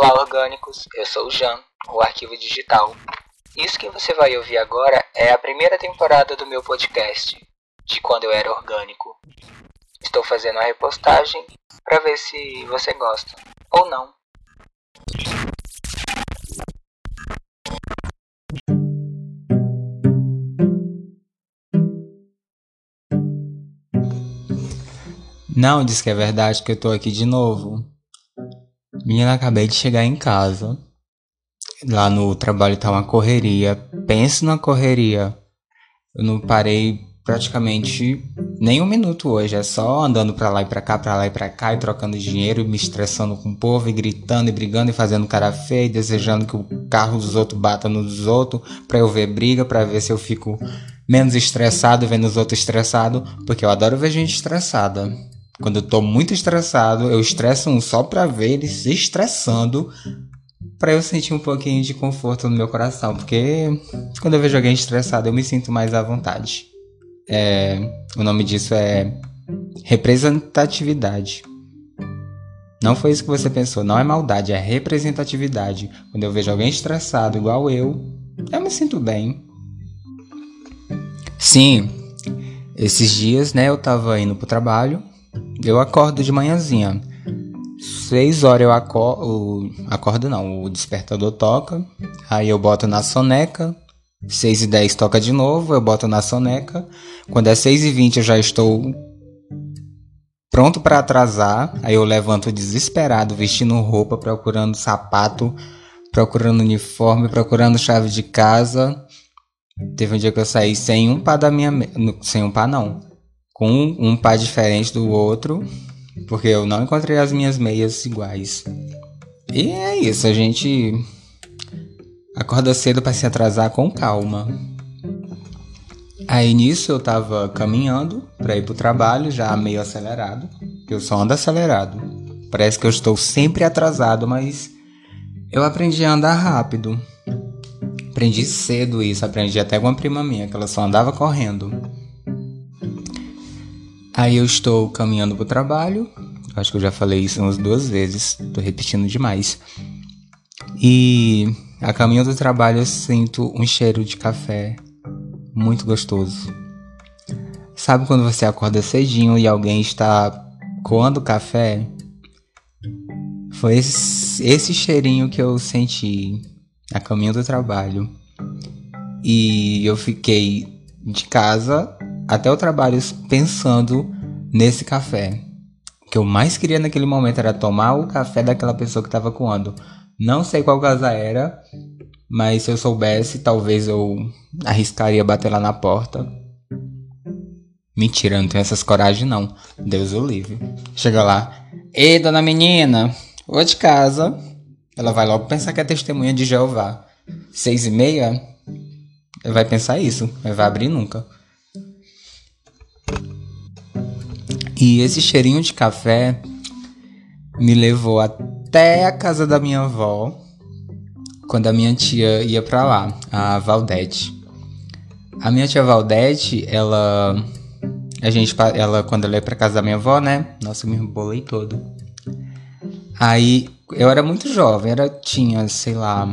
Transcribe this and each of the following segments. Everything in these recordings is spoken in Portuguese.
Olá, orgânicos! Eu sou o Jan, o Arquivo Digital. Isso que você vai ouvir agora é a primeira temporada do meu podcast, de quando eu era orgânico. Estou fazendo a repostagem para ver se você gosta ou não. Não, diz que é verdade que eu tô aqui de novo. Menina, acabei de chegar em casa. Lá no trabalho tá uma correria. Penso na correria. Eu não parei praticamente nem um minuto hoje. É só andando pra lá e pra cá, pra lá e pra cá, e trocando dinheiro, e me estressando com o povo, e gritando e brigando e fazendo cara feia, e desejando que o carro dos outros bata nos dos outros, pra eu ver briga, pra ver se eu fico menos estressado vendo os outros estressados, porque eu adoro ver gente estressada. Quando eu tô muito estressado, eu estresso um só pra ver ele se estressando, pra eu sentir um pouquinho de conforto no meu coração, porque quando eu vejo alguém estressado, eu me sinto mais à vontade. É, o nome disso é representatividade. Não foi isso que você pensou, não é maldade, é representatividade. Quando eu vejo alguém estressado igual eu, eu me sinto bem. Sim, esses dias, né, eu tava indo pro trabalho eu acordo de manhãzinha. Seis horas eu acordo. Acordo não, o despertador toca. Aí eu boto na soneca. Seis e dez toca de novo, eu boto na soneca. Quando é seis e vinte eu já estou pronto para atrasar. Aí eu levanto desesperado, vestindo roupa, procurando sapato, procurando uniforme, procurando chave de casa. Teve um dia que eu saí sem um par da minha. Sem um par não com um par diferente do outro, porque eu não encontrei as minhas meias iguais. E é isso, a gente acorda cedo para se atrasar com calma. Aí nisso eu tava caminhando para ir pro trabalho, já meio acelerado, eu só ando acelerado. Parece que eu estou sempre atrasado, mas eu aprendi a andar rápido. Aprendi cedo isso, aprendi até com uma prima minha, que ela só andava correndo. Aí eu estou caminhando para o trabalho. Acho que eu já falei isso umas duas vezes. Tô repetindo demais. E a caminho do trabalho eu sinto um cheiro de café muito gostoso. Sabe quando você acorda cedinho e alguém está coando café? Foi esse, esse cheirinho que eu senti a caminho do trabalho. E eu fiquei de casa até o trabalho pensando nesse café. O que eu mais queria naquele momento era tomar o café daquela pessoa que estava coando. Não sei qual casa era, mas se eu soubesse, talvez eu arriscaria bater lá na porta. Mentira, não tenho essas coragem não. Deus o livre. Chega lá. Ei, dona menina, vou de casa. Ela vai logo pensar que é testemunha de Jeová. Seis e meia? Vai pensar isso, mas vai abrir nunca. E esse cheirinho de café me levou até a casa da minha avó, quando a minha tia ia para lá, a Valdete. A minha tia Valdete, ela a gente ela quando ela ia para casa da minha avó, né? Nossa, eu me embolei todo. Aí eu era muito jovem, era tinha, sei lá,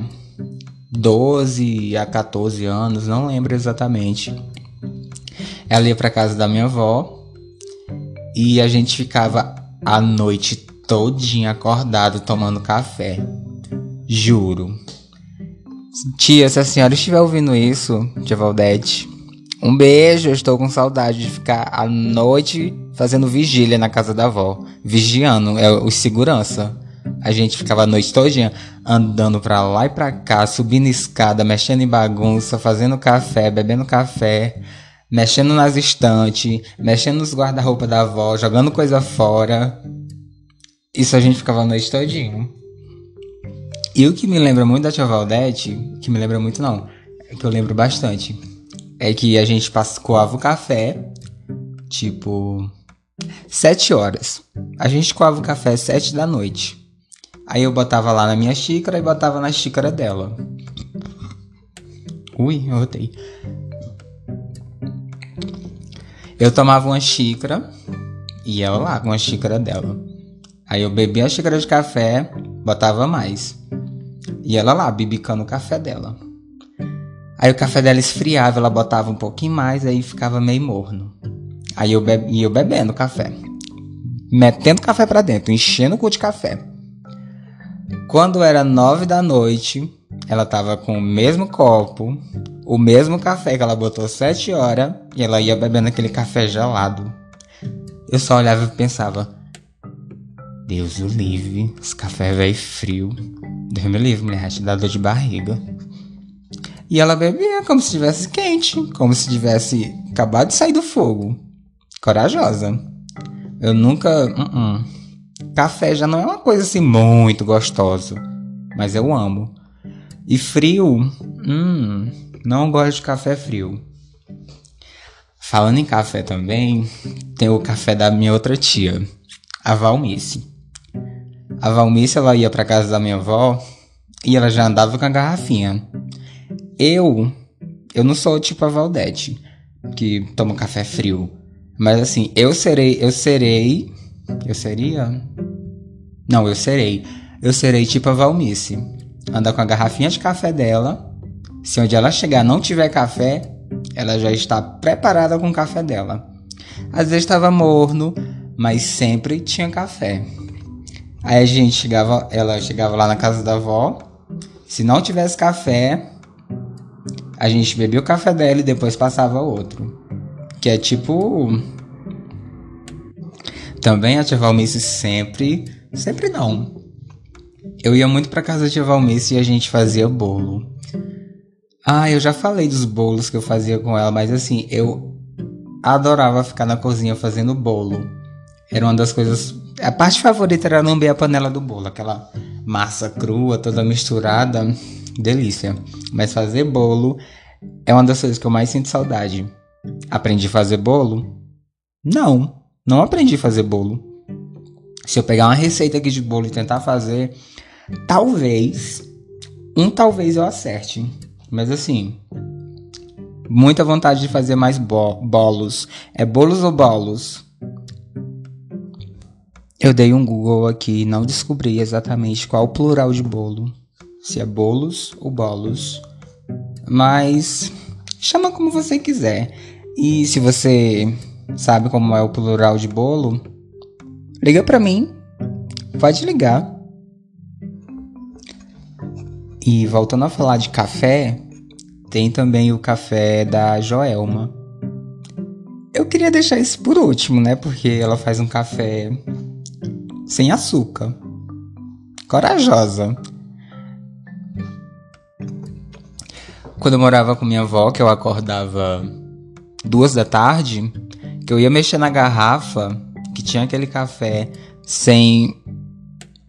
12 a 14 anos, não lembro exatamente. Ela ia para casa da minha avó e a gente ficava a noite todinha acordado tomando café. Juro. Tia, se a senhora estiver ouvindo isso, tia Valdete, um beijo. Eu estou com saudade de ficar a noite fazendo vigília na casa da avó. Vigiando, é o segurança. A gente ficava a noite todinha andando pra lá e pra cá, subindo escada, mexendo em bagunça, fazendo café, bebendo café mexendo nas estantes, mexendo nos guarda-roupa da avó, jogando coisa fora. Isso a gente ficava a noite todinho. E o que me lembra muito da tia Valdete, que me lembra muito não, é que eu lembro bastante, é que a gente coava o café, tipo, sete horas. A gente coava o café sete da noite. Aí eu botava lá na minha xícara e botava na xícara dela. Ui, eu rotei. Eu tomava uma xícara e ela lá com a xícara dela. Aí eu bebia a xícara de café, botava mais. E ela lá, bibicando o café dela. Aí o café dela esfriava, ela botava um pouquinho mais, aí ficava meio morno. Aí eu, be eu bebendo café. Metendo café para dentro, enchendo o cu de café. Quando era nove da noite, ela tava com o mesmo copo, o mesmo café que ela botou sete horas, e ela ia bebendo aquele café gelado. Eu só olhava e pensava, Deus o livre, esse café velho frio. Deus me livre, mulher, te dá dor de barriga. E ela bebia como se estivesse quente, como se tivesse acabado de sair do fogo. Corajosa. Eu nunca. Uh -uh. Café já não é uma coisa assim muito gostosa, mas eu amo. E frio, hum, não gosto de café frio. Falando em café também, tem o café da minha outra tia, a Valmice. A Valmice ela ia para casa da minha avó e ela já andava com a garrafinha. Eu, eu não sou tipo a Valdete, que toma café frio. Mas assim, eu serei, eu serei, eu seria? Não, eu serei. Eu serei tipo a Valmice. Andar com a garrafinha de café dela. Se onde ela chegar não tiver café, ela já está preparada com o café dela. Às vezes estava morno, mas sempre tinha café. Aí a gente chegava, ela chegava lá na casa da avó. Se não tivesse café, a gente bebia o café dela e depois passava outro. Que é tipo. Também a tia Valmice sempre. Sempre não. Eu ia muito pra casa tia Valmice e a gente fazia bolo. Ah, eu já falei dos bolos que eu fazia com ela, mas assim, eu adorava ficar na cozinha fazendo bolo. Era uma das coisas. A parte favorita era lamber a panela do bolo, aquela massa crua, toda misturada. Delícia. Mas fazer bolo é uma das coisas que eu mais sinto saudade. Aprendi a fazer bolo? Não, não aprendi a fazer bolo. Se eu pegar uma receita aqui de bolo e tentar fazer, talvez, um talvez eu acerte. Mas assim, muita vontade de fazer mais bo bolos. É bolos ou bolos? Eu dei um Google aqui e não descobri exatamente qual o plural de bolo. Se é bolos ou bolos. Mas chama como você quiser. E se você sabe como é o plural de bolo, liga para mim. Pode ligar. E voltando a falar de café, tem também o café da Joelma. Eu queria deixar isso por último, né? Porque ela faz um café sem açúcar. Corajosa. Quando eu morava com minha avó, que eu acordava duas da tarde, que eu ia mexer na garrafa, que tinha aquele café sem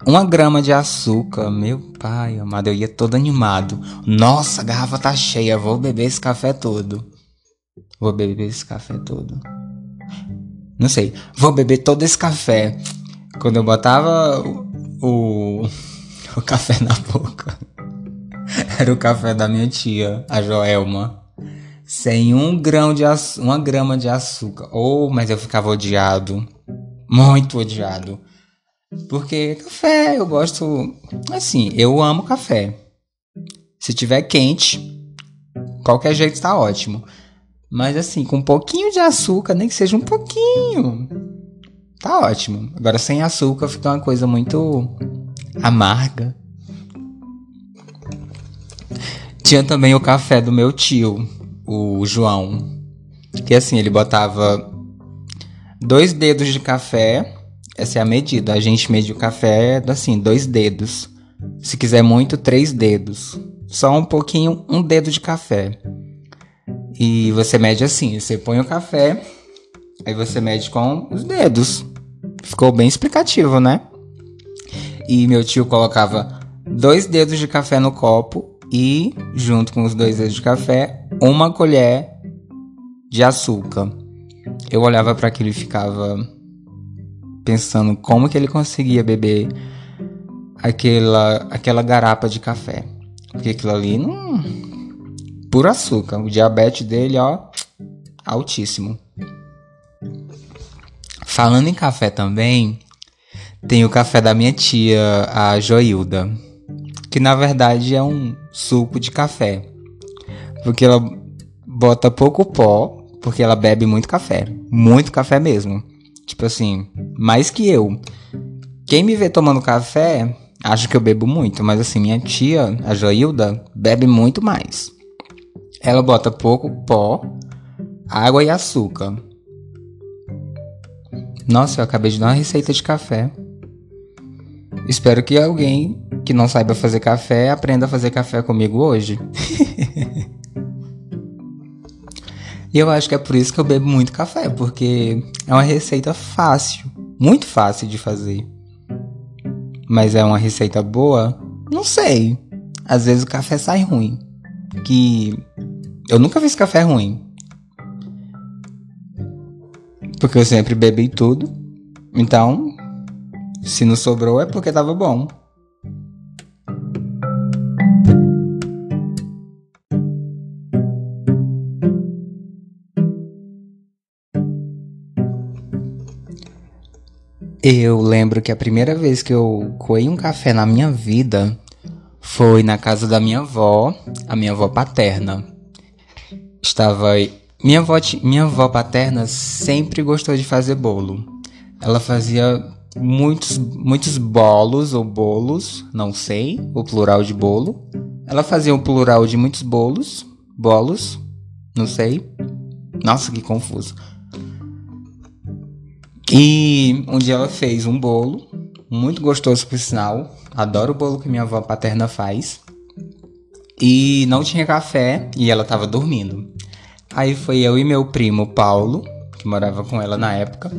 uma grama de açúcar. Meu pai amado, eu ia todo animado. Nossa, a garrafa tá cheia, vou beber esse café todo. Vou beber esse café todo. Não sei, vou beber todo esse café. Quando eu botava o, o, o café na boca. Era o café da minha tia, a Joelma. Sem um grão de uma grama de açúcar. Oh, mas eu ficava odiado. Muito odiado. Porque café, eu gosto. Assim, eu amo café. Se tiver quente, qualquer jeito está ótimo. Mas assim, com um pouquinho de açúcar, nem que seja um pouquinho, tá ótimo. Agora sem açúcar fica uma coisa muito amarga. Tinha também o café do meu tio, o João. Que assim, ele botava dois dedos de café. Essa é a medida. A gente mede o café assim, dois dedos. Se quiser muito, três dedos. Só um pouquinho, um dedo de café. E você mede assim: você põe o café, aí você mede com os dedos. Ficou bem explicativo, né? E meu tio colocava dois dedos de café no copo e, junto com os dois dedos de café, uma colher de açúcar. Eu olhava para aquilo e ficava pensando como que ele conseguia beber aquela, aquela garapa de café. Porque aquilo ali não. Puro açúcar. O diabetes dele, ó, altíssimo. Falando em café também, tem o café da minha tia, a Joilda, que na verdade é um suco de café. Porque ela bota pouco pó, porque ela bebe muito café. Muito café mesmo. Tipo assim, mais que eu. Quem me vê tomando café, acha que eu bebo muito, mas assim, minha tia, a Joilda, bebe muito mais. Ela bota pouco pó, água e açúcar. Nossa, eu acabei de dar uma receita de café. Espero que alguém que não saiba fazer café aprenda a fazer café comigo hoje. e eu acho que é por isso que eu bebo muito café, porque é uma receita fácil, muito fácil de fazer. Mas é uma receita boa? Não sei. Às vezes o café sai ruim. Que eu nunca fiz café ruim. Porque eu sempre bebi tudo. Então, se não sobrou é porque tava bom. Eu lembro que a primeira vez que eu coei um café na minha vida foi na casa da minha avó, a minha avó paterna. Estava minha avó, minha avó paterna sempre gostou de fazer bolo. Ela fazia muitos, muitos bolos ou bolos, não sei, o plural de bolo. Ela fazia o plural de muitos bolos, bolos, não sei. Nossa, que confuso. E um dia ela fez um bolo, muito gostoso por sinal. Adoro o bolo que minha avó paterna faz. E não tinha café e ela tava dormindo. Aí foi eu e meu primo Paulo, que morava com ela na época,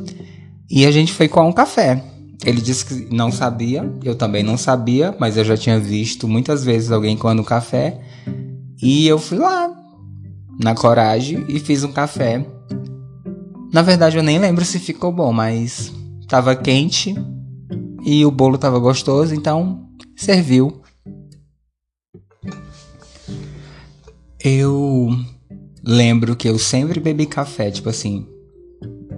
e a gente foi com um café. Ele disse que não sabia, eu também não sabia, mas eu já tinha visto muitas vezes alguém coando café. E eu fui lá, na coragem, e fiz um café. Na verdade, eu nem lembro se ficou bom, mas tava quente e o bolo tava gostoso, então serviu. Eu lembro que eu sempre bebi café, tipo assim.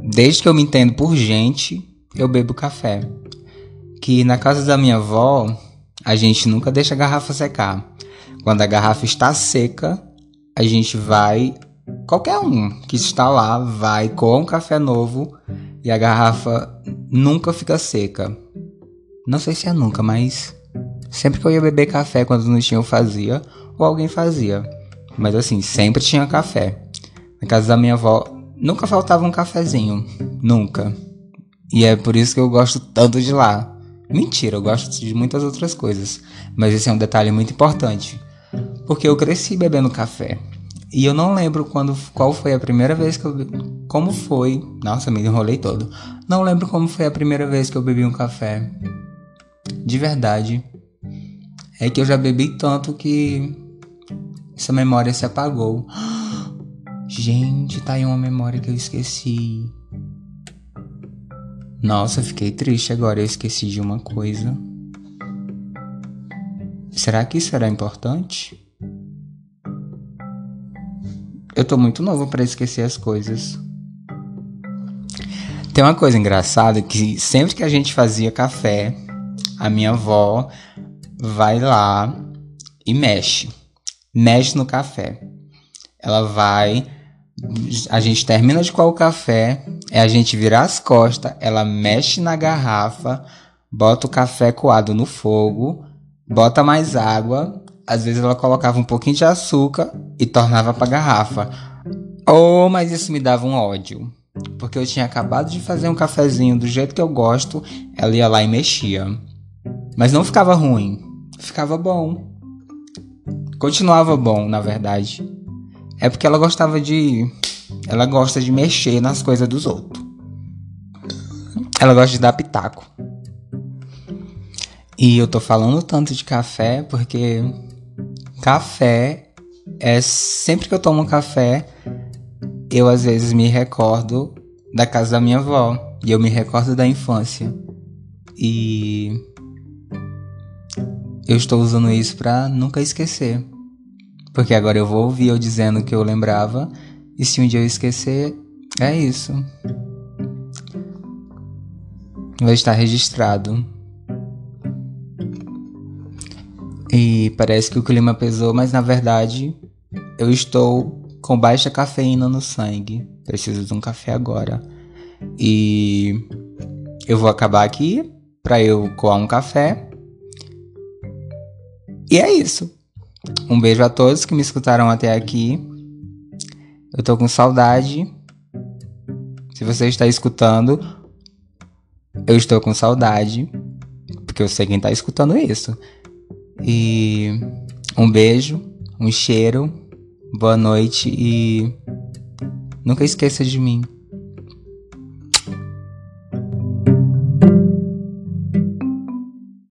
Desde que eu me entendo por gente, eu bebo café. Que na casa da minha avó, a gente nunca deixa a garrafa secar. Quando a garrafa está seca, a gente vai. Qualquer um que está lá vai com um café novo e a garrafa nunca fica seca. Não sei se é nunca, mas sempre que eu ia beber café quando não tinha eu fazia ou alguém fazia. Mas assim, sempre tinha café. Na casa da minha avó nunca faltava um cafezinho. Nunca. E é por isso que eu gosto tanto de lá. Mentira, eu gosto de muitas outras coisas. Mas esse é um detalhe muito importante. Porque eu cresci bebendo café. E eu não lembro quando, qual foi a primeira vez que eu. Como foi. Nossa, me enrolei todo. Não lembro como foi a primeira vez que eu bebi um café. De verdade. É que eu já bebi tanto que essa memória se apagou. Gente, tá aí uma memória que eu esqueci. Nossa, fiquei triste agora. Eu esqueci de uma coisa. Será que isso era importante? Eu tô muito novo para esquecer as coisas. Tem uma coisa engraçada que sempre que a gente fazia café, a minha avó vai lá e mexe mexe no café. Ela vai. A gente termina de coar o café, é a gente virar as costas, ela mexe na garrafa, bota o café coado no fogo, bota mais água, às vezes ela colocava um pouquinho de açúcar e tornava para garrafa. Oh, mas isso me dava um ódio. Porque eu tinha acabado de fazer um cafezinho do jeito que eu gosto, ela ia lá e mexia. Mas não ficava ruim, ficava bom. Continuava bom, na verdade. É porque ela gostava de. Ela gosta de mexer nas coisas dos outros. Ela gosta de dar pitaco. E eu tô falando tanto de café porque café é sempre que eu tomo café, eu às vezes me recordo da casa da minha avó e eu me recordo da infância. E eu estou usando isso para nunca esquecer. Porque agora eu vou ouvir eu dizendo que eu lembrava, e se um dia eu esquecer, é isso. vai estar registrado. E parece que o clima pesou, mas na verdade eu estou com baixa cafeína no sangue. Preciso de um café agora. E eu vou acabar aqui para eu coar um café. E é isso. Um beijo a todos que me escutaram até aqui. Eu tô com saudade. Se você está escutando, eu estou com saudade. Porque eu sei quem tá escutando isso. E um beijo, um cheiro, boa noite e nunca esqueça de mim.